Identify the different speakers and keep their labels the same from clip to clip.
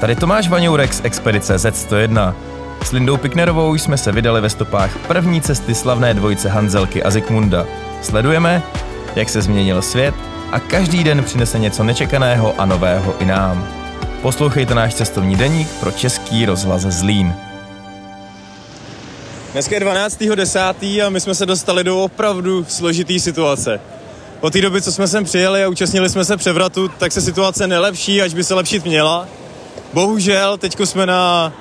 Speaker 1: Tady Tomáš Vaňourek z Expedice Z101. S Lindou Piknerovou jsme se vydali ve stopách první cesty slavné dvojice Hanzelky a Zikmunda. Sledujeme, jak se změnil svět a každý den přinese něco nečekaného a nového i nám. Poslouchejte náš cestovní deník pro Český rozhlas Zlín.
Speaker 2: Dneska je 12.10. a my jsme se dostali do opravdu složitý situace. Po té době, co jsme sem přijeli a účastnili jsme se převratu, tak se situace nelepší, až by se lepšit měla. Bohužel, teď jsme na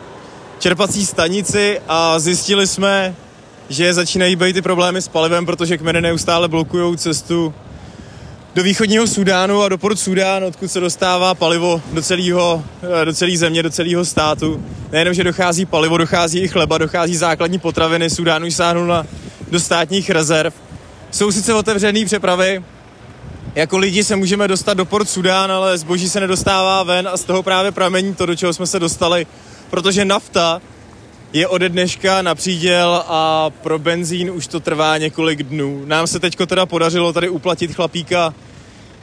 Speaker 2: čerpací stanici a zjistili jsme, že začínají být ty problémy s palivem, protože kmeny neustále blokují cestu do východního Sudánu a do Port Sudán, odkud se dostává palivo do celého, eh, do celé země, do celého státu. Nejenom, že dochází palivo, dochází i chleba, dochází základní potraviny, Sudán už sáhnul na, do státních rezerv. Jsou sice otevřené přepravy, jako lidi se můžeme dostat do Port Sudán, ale zboží se nedostává ven a z toho právě pramení to, do čeho jsme se dostali, protože nafta je ode dneška na příděl a pro benzín už to trvá několik dnů. Nám se teďko teda podařilo tady uplatit chlapíka,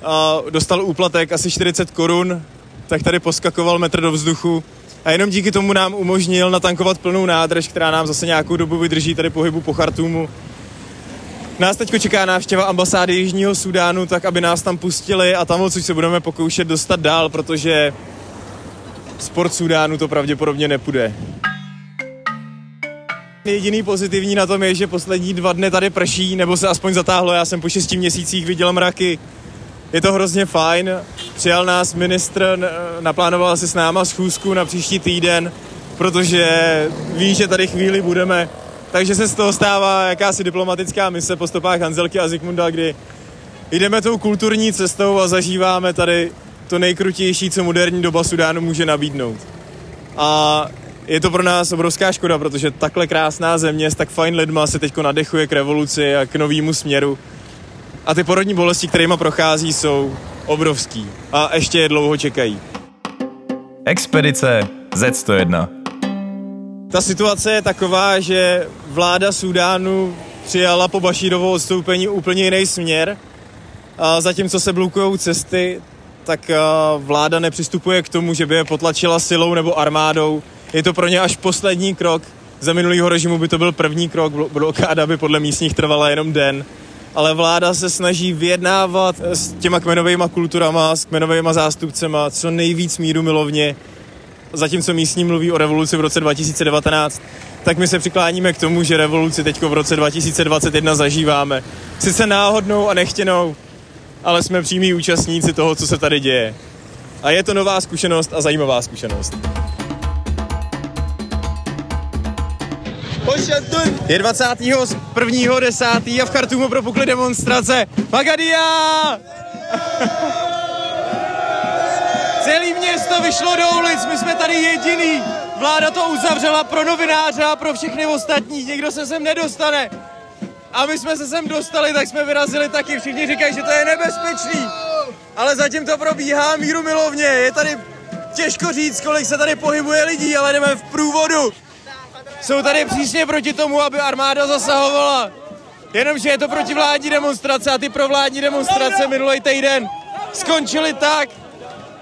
Speaker 2: a dostal úplatek asi 40 korun, tak tady poskakoval metr do vzduchu a jenom díky tomu nám umožnil natankovat plnou nádrž, která nám zase nějakou dobu vydrží tady pohybu po Chartumu. Nás teď čeká návštěva ambasády Jižního Sudánu, tak aby nás tam pustili a tam odsud se budeme pokoušet dostat dál, protože sport Sudánu to pravděpodobně nepůjde. Jediný pozitivní na tom je, že poslední dva dny tady prší, nebo se aspoň zatáhlo. Já jsem po šesti měsících viděl mraky. Je to hrozně fajn. Přijal nás ministr, naplánoval si s náma schůzku na příští týden, protože ví, že tady chvíli budeme. Takže se z toho stává jakási diplomatická mise po stopách Hanzelky a Zikmunda, kdy jdeme tou kulturní cestou a zažíváme tady to nejkrutější, co moderní doba Sudánu může nabídnout. A je to pro nás obrovská škoda, protože takhle krásná země s tak fajn lidma se teď nadechuje k revoluci a k novému směru. A ty porodní bolesti, kterými prochází, jsou obrovský. A ještě je dlouho čekají.
Speaker 1: Expedice Z101
Speaker 2: Ta situace je taková, že vláda Sudánu přijala po Bašírovo odstoupení úplně jiný směr. A zatímco se blokují cesty, tak vláda nepřistupuje k tomu, že by je potlačila silou nebo armádou, je to pro ně až poslední krok. Za minulého režimu by to byl první krok, blokáda by podle místních trvala jenom den. Ale vláda se snaží vyjednávat s těma kmenovými kulturama, s kmenovými zástupcema co nejvíc míru milovně. Zatímco místní mluví o revoluci v roce 2019, tak my se přikláníme k tomu, že revoluci teď v roce 2021 zažíváme. Sice náhodnou a nechtěnou, ale jsme přímí účastníci toho, co se tady děje. A je to nová zkušenost a zajímavá zkušenost. Je 21. 10. a v Chartumu propukly demonstrace. Magadia! Celý město vyšlo do ulic, my jsme tady jediný. Vláda to uzavřela pro novináře a pro všechny ostatní, nikdo se sem nedostane. A my jsme se sem dostali, tak jsme vyrazili taky. Všichni říkají, že to je nebezpečný. Ale zatím to probíhá míru milovně. Je tady těžko říct, kolik se tady pohybuje lidí, ale jdeme v průvodu jsou tady přísně proti tomu, aby armáda zasahovala. Jenomže je to protivládní demonstrace a ty provládní demonstrace minulý týden skončily tak,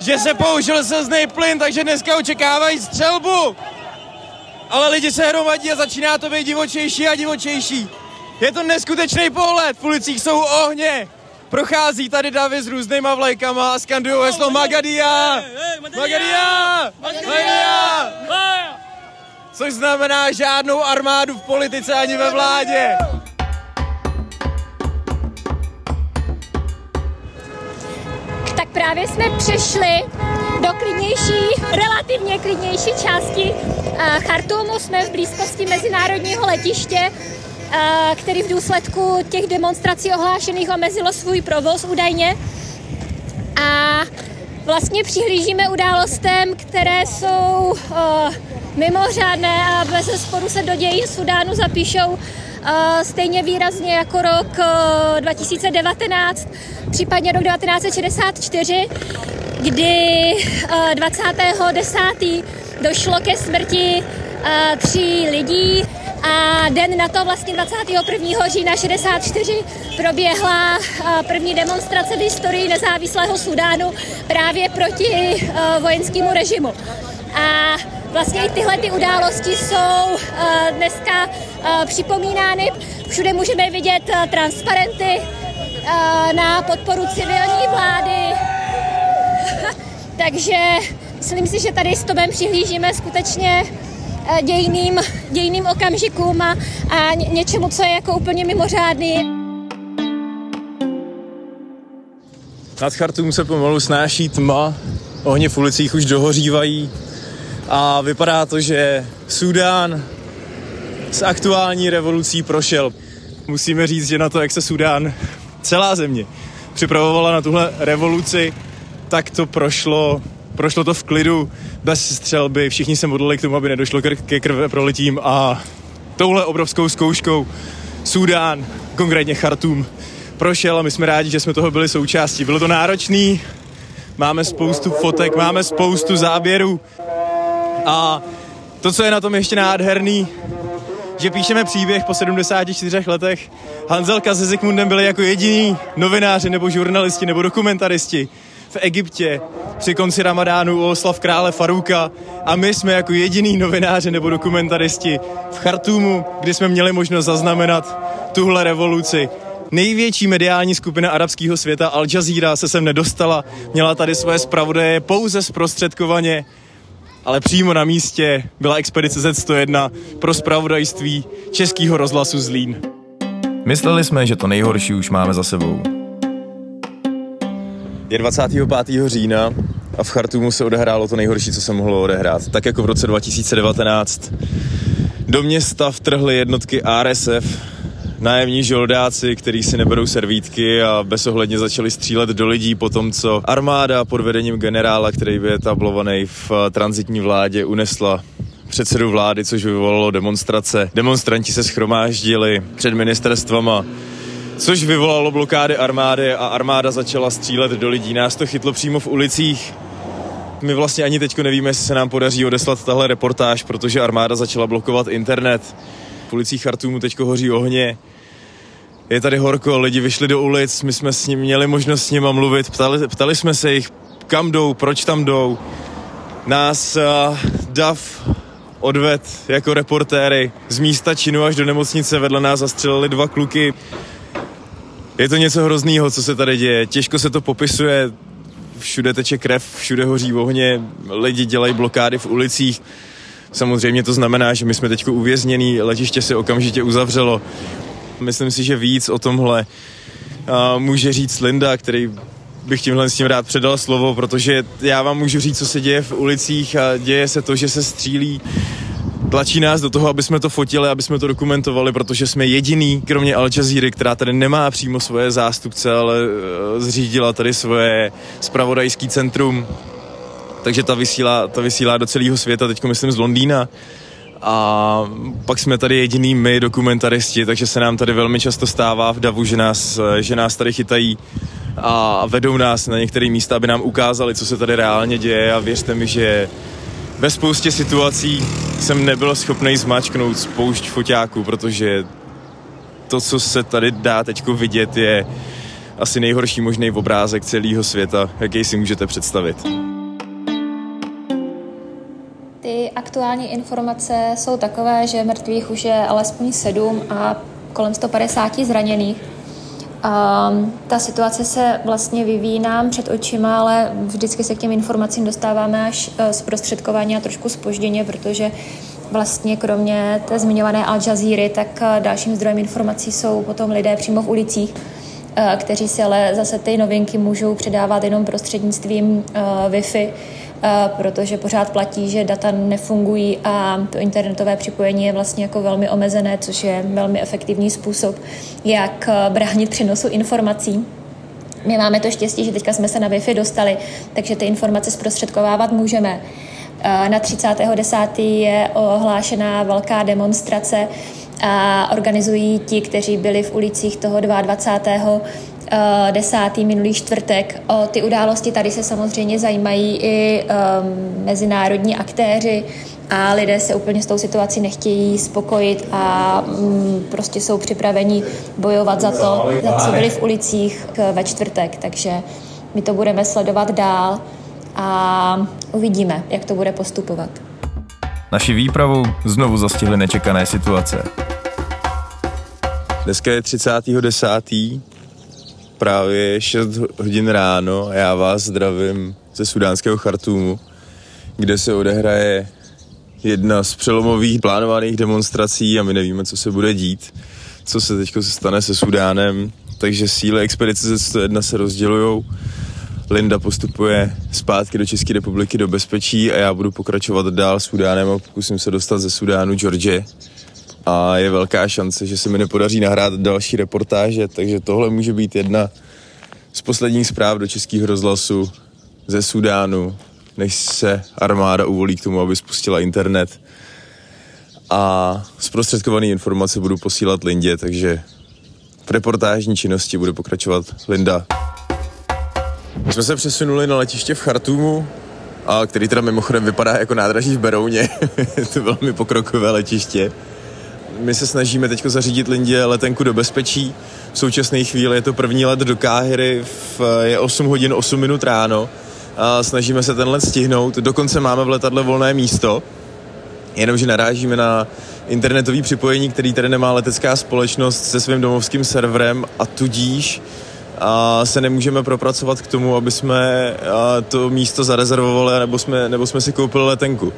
Speaker 2: že se použil slzný plyn, takže dneska očekávají střelbu. Ale lidi se hromadí a začíná to být divočejší a divočejší. Je to neskutečný pohled, v ulicích jsou ohně. Prochází tady davy s různýma vlajkama a skandují heslo Magadia! Magadia! Magadia! což znamená žádnou armádu v politice ani ve vládě.
Speaker 3: Právě jsme přešli do klidnější, relativně klidnější části eh, Chartumu. Jsme v blízkosti mezinárodního letiště, eh, který v důsledku těch demonstrací ohlášených omezilo svůj provoz údajně. A vlastně přihlížíme událostem, které jsou uh, mimořádné a bez sporu se do dějin Sudánu zapíšou stejně výrazně jako rok uh, 2019, případně rok 1964, kdy uh, 20.10. došlo ke smrti tří lidí a den na to, vlastně 21. října 64, proběhla první demonstrace v historii nezávislého Sudánu právě proti vojenskému režimu. A vlastně i tyhle ty události jsou dneska připomínány. Všude můžeme vidět transparenty na podporu civilní vlády. Takže myslím si, že s Tobem přihlížíme skutečně eh, dějným, dějným okamžikům a, a něčemu, co je jako úplně mimořádný.
Speaker 2: Nad Chartum se pomalu snáší tma, ohně v ulicích už dohořívají a vypadá to, že Sudán s aktuální revolucí prošel. Musíme říct, že na to, jak se Sudán, celá země, připravovala na tuhle revoluci, tak to prošlo prošlo to v klidu, bez střelby, všichni se modlili k tomu, aby nedošlo ke krve prolitím. A touhle obrovskou zkouškou Súdán, konkrétně Chartum, prošel. A my jsme rádi, že jsme toho byli součástí. Bylo to náročný, máme spoustu fotek, máme spoustu záběrů a to, co je na tom ještě nádherný, že píšeme příběh po 74 letech. Hanzelka se Zikmundem byli jako jediní novináři nebo žurnalisti nebo dokumentaristi v Egyptě při konci ramadánu oslav krále Faruka a my jsme jako jediný novináři nebo dokumentaristi v Chartumu, kdy jsme měli možnost zaznamenat tuhle revoluci. Největší mediální skupina arabského světa Al Jazeera se sem nedostala, měla tady své zpravodaje pouze zprostředkovaně, ale přímo na místě byla expedice Z101 pro zpravodajství Českého rozhlasu Zlín.
Speaker 1: Mysleli jsme, že to nejhorší už máme za sebou.
Speaker 2: Je 25. října a v Chartumu se odehrálo to nejhorší, co se mohlo odehrát. Tak jako v roce 2019 do města vtrhly jednotky RSF, nájemní žoldáci, kteří si neberou servítky a bezohledně začali střílet do lidí po tom, co armáda pod vedením generála, který by etablovaný v transitní vládě, unesla předsedu vlády, což vyvolalo demonstrace. Demonstranti se schromáždili před ministerstvama což vyvolalo blokády armády a armáda začala střílet do lidí. Nás to chytlo přímo v ulicích. My vlastně ani teď nevíme, jestli se nám podaří odeslat tahle reportáž, protože armáda začala blokovat internet. V ulicích Chartumu teď hoří ohně. Je tady horko, lidi vyšli do ulic, my jsme s ním měli možnost s nima mluvit, ptali, ptali jsme se jich, kam jdou, proč tam jdou. Nás uh, DAF odved jako reportéry z místa činu až do nemocnice, vedle nás zastřelili dva kluky. Je to něco hroznýho, co se tady děje. Těžko se to popisuje. Všude teče krev, všude hoří ohně, lidi dělají blokády v ulicích. Samozřejmě to znamená, že my jsme teď uvěznění, letiště se okamžitě uzavřelo. Myslím si, že víc o tomhle může říct Linda, který bych tímhle s tím rád předal slovo, protože já vám můžu říct, co se děje v ulicích a děje se to, že se střílí tlačí nás do toho, aby jsme to fotili, aby jsme to dokumentovali, protože jsme jediný, kromě Al Jazeera, která tady nemá přímo svoje zástupce, ale eh, zřídila tady svoje spravodajský centrum. Takže ta vysílá, ta vysílá do celého světa, teď myslím z Londýna. A pak jsme tady jediný my, dokumentaristi, takže se nám tady velmi často stává v davu, že nás, že nás tady chytají a vedou nás na některé místa, aby nám ukázali, co se tady reálně děje a věřte mi, že ve spoustě situací jsem nebyl schopný zmáčknout spoušť foťáků, protože to, co se tady dá teď vidět, je asi nejhorší možný obrázek celého světa, jaký si můžete představit.
Speaker 3: Aktuální informace jsou takové, že mrtvých už je alespoň sedm a kolem 150 zraněných. A ta situace se vlastně vyvíjí nám před očima, ale vždycky se k těm informacím dostáváme až e, zprostředkovaně a trošku spožděně, protože vlastně kromě té zmiňované Al Jazeera, tak e, dalším zdrojem informací jsou potom lidé přímo v ulicích, e, kteří si ale zase ty novinky můžou předávat jenom prostřednictvím Wi-Fi, protože pořád platí, že data nefungují a to internetové připojení je vlastně jako velmi omezené, což je velmi efektivní způsob, jak bránit přenosu informací. My máme to štěstí, že teďka jsme se na Wi-Fi dostali, takže ty informace zprostředkovávat můžeme. Na 30.10. je ohlášená velká demonstrace a organizují ti, kteří byli v ulicích toho 22 desátý minulý čtvrtek. O ty události tady se samozřejmě zajímají i um, mezinárodní aktéři a lidé se úplně s tou situací nechtějí spokojit a um, prostě jsou připraveni bojovat za to, za co byli v ulicích ve čtvrtek. Takže my to budeme sledovat dál a uvidíme, jak to bude postupovat.
Speaker 1: Naši výpravu znovu zastihly nečekané situace.
Speaker 2: Dneska je 30.10. právě 6 hodin ráno a já vás zdravím ze sudánského Chartumu, kde se odehraje jedna z přelomových plánovaných demonstrací a my nevíme, co se bude dít, co se teď stane se Sudánem, takže síly expedice Z101 se rozdělují. Linda postupuje zpátky do České republiky do bezpečí a já budu pokračovat dál Sudánem a pokusím se dostat ze Sudánu George. A je velká šance, že se mi nepodaří nahrát další reportáže, takže tohle může být jedna z posledních zpráv do českého rozhlasu ze Sudánu, než se armáda uvolí k tomu, aby spustila internet. A zprostředkované informace budu posílat Lindě, takže v reportážní činnosti bude pokračovat Linda. My jsme se přesunuli na letiště v Chartumu, a který teda mimochodem vypadá jako nádraží v Berouně. to velmi pokrokové letiště. My se snažíme teď zařídit Lindě letenku do bezpečí. V současné chvíli je to první let do Káhyry, v, je 8 hodin 8 minut ráno. A snažíme se ten let stihnout. Dokonce máme v letadle volné místo, jenomže narážíme na internetový připojení, který tady nemá letecká společnost se svým domovským serverem a tudíž a se nemůžeme propracovat k tomu, aby jsme to místo zarezervovali nebo jsme, nebo jsme si koupili letenku.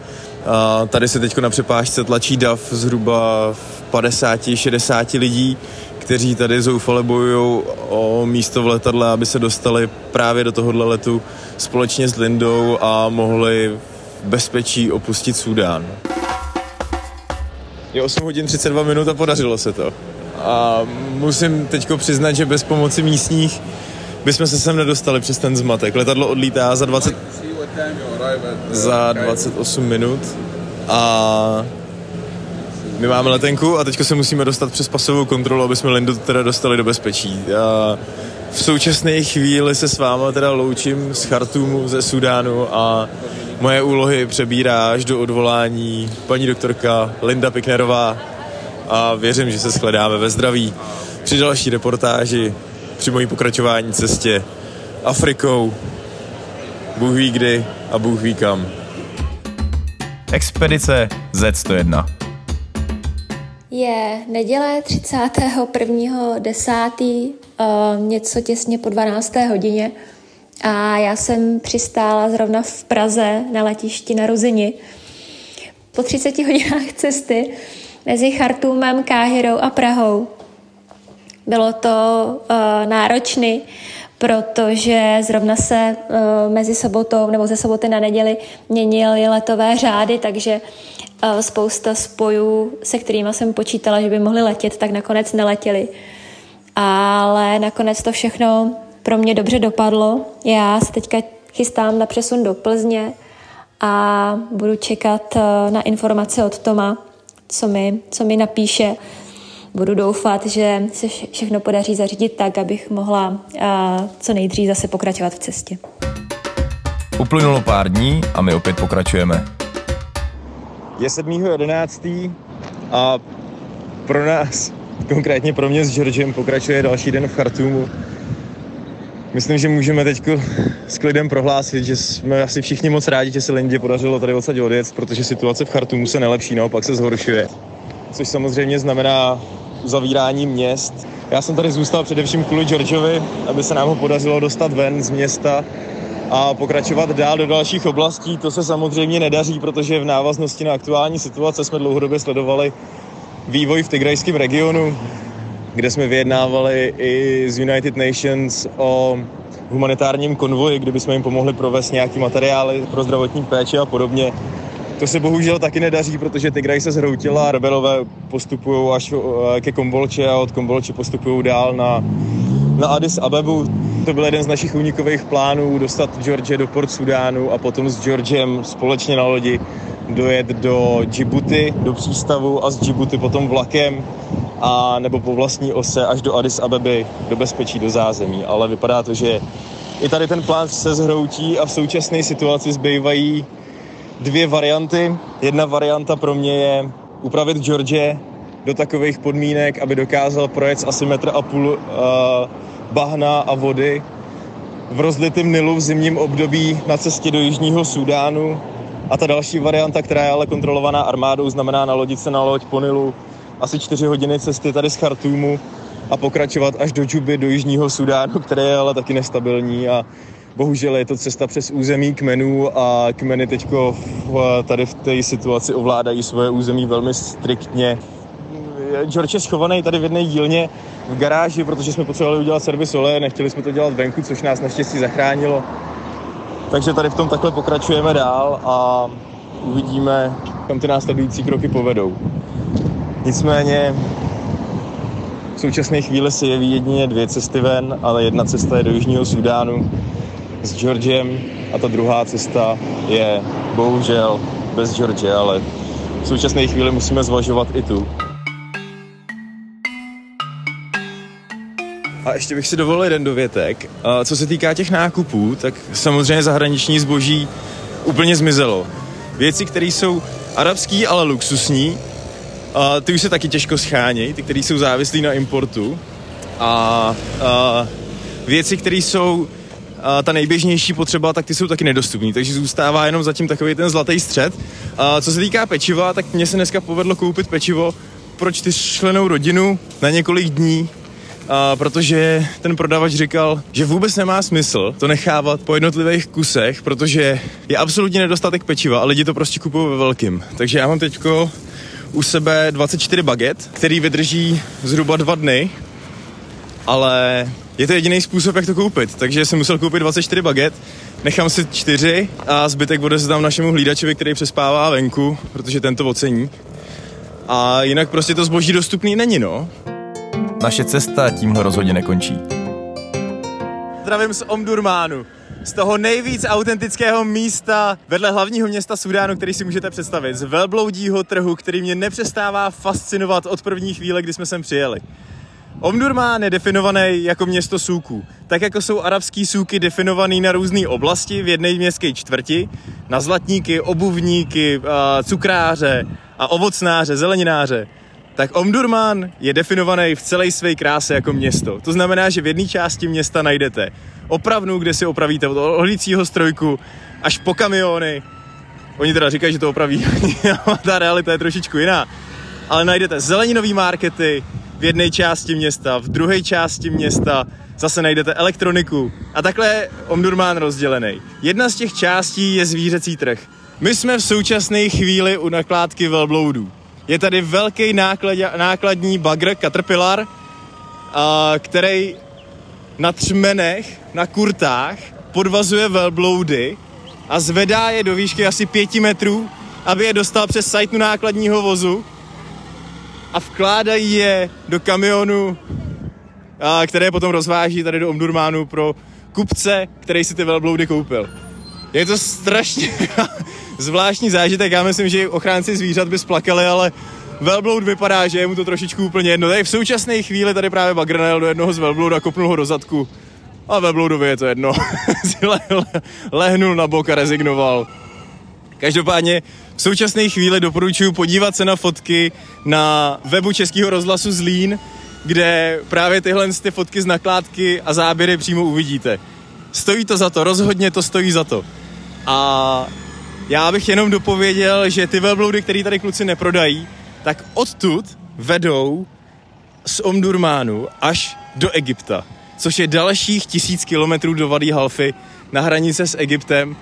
Speaker 2: A tady se teď na přepážce tlačí DAF zhruba 50-60 lidí, kteří tady zoufale bojují o místo v letadle, aby se dostali právě do tohohle letu společně s Lindou a mohli v bezpečí opustit Súdán. Je 8 hodin 32 minut a podařilo se to. A musím teď přiznat, že bez pomoci místních bychom se sem nedostali přes ten zmatek. Letadlo odlítá za 20... za 28 minut. A my máme letenku a teďko se musíme dostat přes pasovou kontrolu, aby jsme Lindu teda dostali do bezpečí. A v současné chvíli se s váma teda loučím z Chartumu, ze Sudánu a moje úlohy přebírá až do odvolání paní doktorka Linda Piknerová a věřím, že se shledáme ve zdraví. Při další reportáži, při mojí pokračování cestě Afrikou, Bůh ví kdy a Bůh ví kam.
Speaker 1: Expedice Z101
Speaker 3: Je neděle 31.10. Uh, něco těsně po 12. hodině a já jsem přistála zrovna v Praze na letišti na Ruzini. Po 30 hodinách cesty mezi Chartumem, Káhirou a Prahou. Bylo to uh, náročné, protože zrovna se uh, mezi sobotou nebo ze soboty na neděli měnily letové řády, takže uh, spousta spojů, se kterými jsem počítala, že by mohly letět, tak nakonec neletěly. Ale nakonec to všechno pro mě dobře dopadlo. Já se teďka chystám na přesun do Plzně a budu čekat na informace od Toma, co mi, co mi napíše. Budu doufat, že se všechno podaří zařídit tak, abych mohla a, co nejdřív zase pokračovat v cestě.
Speaker 1: Uplynulo pár dní a my opět pokračujeme.
Speaker 2: Je 7.11. a pro nás, konkrétně pro mě s Georgem, pokračuje další den v Chartumu. Myslím, že můžeme teď s klidem prohlásit, že jsme asi všichni moc rádi, že se Lindě podařilo tady odsaď odjet, protože situace v Chartumu se nelepší, naopak se zhoršuje. Což samozřejmě znamená zavírání měst. Já jsem tady zůstal především kvůli Georgeovi, aby se nám ho podařilo dostat ven z města a pokračovat dál do dalších oblastí. To se samozřejmě nedaří, protože v návaznosti na aktuální situace jsme dlouhodobě sledovali vývoj v tigrajském regionu, kde jsme vyjednávali i z United Nations o humanitárním konvoji, kdyby jsme jim pomohli provést nějaký materiály pro zdravotní péči a podobně. To se bohužel taky nedaří, protože Tigraj se zhroutila a rebelové postupují až eh, ke Kombolče a od Kombolče postupují dál na, na Addis Abebu. To byl jeden z našich únikových plánů dostat George do Port Sudánu a potom s Georgem společně na lodi dojet do Djibouti, do přístavu a z Djibouti potom vlakem a nebo po vlastní ose až do Addis Abeby do bezpečí, do zázemí. Ale vypadá to, že i tady ten plán se zhroutí a v současné situaci zbývají dvě varianty. Jedna varianta pro mě je upravit George do takových podmínek, aby dokázal projet asi metr a půl uh, bahna a vody v rozlitém Nilu v zimním období na cestě do Jižního Súdánu. A ta další varianta, která je ale kontrolovaná armádou, znamená nalodit se na loď po Nilu asi čtyři hodiny cesty tady z Chartumu a pokračovat až do Džuby, do Jižního Sudánu, které je ale taky nestabilní a bohužel je to cesta přes území kmenů a kmeny teďko tady v té situaci ovládají svoje území velmi striktně. George je schovaný tady v jedné dílně v garáži, protože jsme potřebovali udělat servis oleje, nechtěli jsme to dělat venku, což nás naštěstí zachránilo. Takže tady v tom takhle pokračujeme dál a uvidíme, kam ty následující kroky povedou. Nicméně v současné chvíli se jeví jedině dvě cesty ven, ale jedna cesta je do Jižního Sudánu s Georgem a ta druhá cesta je bohužel bez George, ale v současné chvíli musíme zvažovat i tu. A ještě bych si dovolil jeden dovětek. Co se týká těch nákupů, tak samozřejmě zahraniční zboží úplně zmizelo. Věci, které jsou arabský, ale luxusní, ty už se taky těžko schánějí, ty, které jsou závislí na importu. A, a věci, které jsou a ta nejběžnější potřeba, tak ty jsou taky nedostupné, takže zůstává jenom zatím takový ten zlatý střed. A co se týká pečiva, tak mně se dneska povedlo koupit pečivo pro čtyřčlenou rodinu na několik dní, a protože ten prodavač říkal, že vůbec nemá smysl to nechávat po jednotlivých kusech, protože je absolutně nedostatek pečiva a lidi to prostě kupují ve velkým. Takže já mám teďko u sebe 24 baget, který vydrží zhruba dva dny, ale je to jediný způsob, jak to koupit, takže jsem musel koupit 24 baget, nechám si čtyři a zbytek bude se tam našemu hlídačovi, který přespává venku, protože ten to ocení. A jinak prostě to zboží dostupný není, no.
Speaker 1: Naše cesta tímhle rozhodně nekončí.
Speaker 2: Zdravím z Omdurmánu z toho nejvíc autentického místa vedle hlavního města Sudánu, který si můžete představit. Z velbloudího trhu, který mě nepřestává fascinovat od první chvíle, kdy jsme sem přijeli. Omdurmán je definovaný jako město súků. Tak jako jsou arabský súky definovaný na různé oblasti v jedné městské čtvrti, na zlatníky, obuvníky, cukráře a ovocnáře, zelenináře, tak Omdurman je definovaný v celé své kráse jako město. To znamená, že v jedné části města najdete opravnu, kde si opravíte od ohlícího strojku až po kamiony. Oni teda říkají, že to opraví, ta realita je trošičku jiná. Ale najdete zeleninový markety v jedné části města, v druhé části města zase najdete elektroniku. A takhle je Omdurman rozdělený. Jedna z těch částí je zvířecí trh. My jsme v současné chvíli u nakládky velbloudů. Je tady velký náklad, nákladní bagr Caterpillar, a, který na třmenech, na kurtách podvazuje velbloudy a zvedá je do výšky asi pěti metrů, aby je dostal přes sajtnu nákladního vozu a vkládají je do kamionu, které potom rozváží tady do Omdurmánu pro kupce, který si ty velbloudy koupil. Je to strašně zvláštní zážitek, já myslím, že ochránci zvířat by splakali, ale Velbloud vypadá, že je mu to trošičku úplně jedno. Tady v současné chvíli tady právě Bagranel do jednoho z Velblouda kopnul ho do zadku. A Velbloudovi je to jedno. Lehnul na bok a rezignoval. Každopádně v současné chvíli doporučuji podívat se na fotky na webu Českého rozhlasu Zlín, kde právě tyhle ty fotky z nakládky a záběry přímo uvidíte. Stojí to za to, rozhodně to stojí za to. A já bych jenom dopověděl, že ty velbloudy, které tady kluci neprodají, tak odtud vedou z Omdurmánu až do Egypta, což je dalších tisíc kilometrů do Vady Halfy na hranice s Egyptem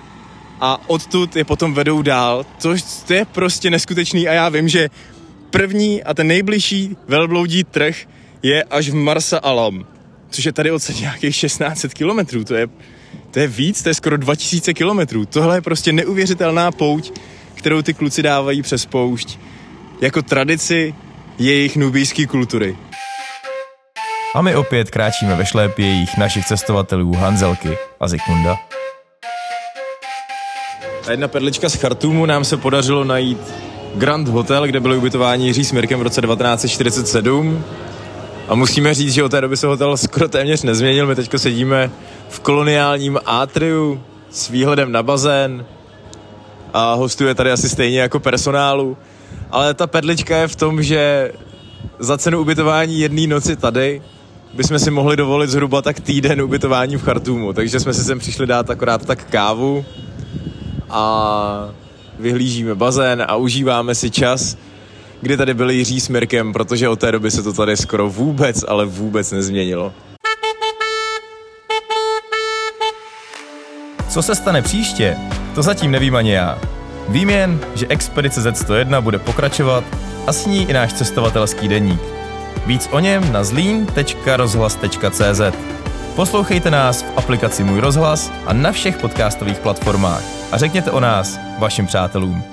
Speaker 2: a odtud je potom vedou dál, což to je prostě neskutečný a já vím, že první a ten nejbližší velbloudí trh je až v Marsa Alam, což je tady odsaď nějakých 1600 kilometrů, to je, to je víc, to je skoro 2000 kilometrů. Tohle je prostě neuvěřitelná pouť, kterou ty kluci dávají přes poušť jako tradici jejich nubijské kultury.
Speaker 1: A my opět kráčíme ve šlépějích našich cestovatelů Hanzelky a Zikmunda.
Speaker 2: A jedna perlička z Chartumu nám se podařilo najít Grand Hotel, kde bylo ubytování Jiří Smirkem v roce 1947. A musíme říct, že od té doby se hotel skoro téměř nezměnil. My teď sedíme v koloniálním atriu s výhledem na bazén a hostuje tady asi stejně jako personálu ale ta perlička je v tom, že za cenu ubytování jedné noci tady
Speaker 4: bychom si mohli dovolit zhruba tak týden ubytování v Chartumu, takže jsme si sem přišli dát akorát tak kávu a vyhlížíme bazén a užíváme si čas, kdy tady byli Jiří s Mirkem, protože od té doby se to tady skoro vůbec, ale vůbec nezměnilo.
Speaker 2: Co se stane příště, to zatím nevím ani já. Vím jen, že Expedice Z101 bude pokračovat a s ní i náš cestovatelský deník. Víc o něm na zlín.rozhlas.cz Poslouchejte nás v aplikaci Můj rozhlas a na všech podcastových platformách a řekněte o nás vašim přátelům.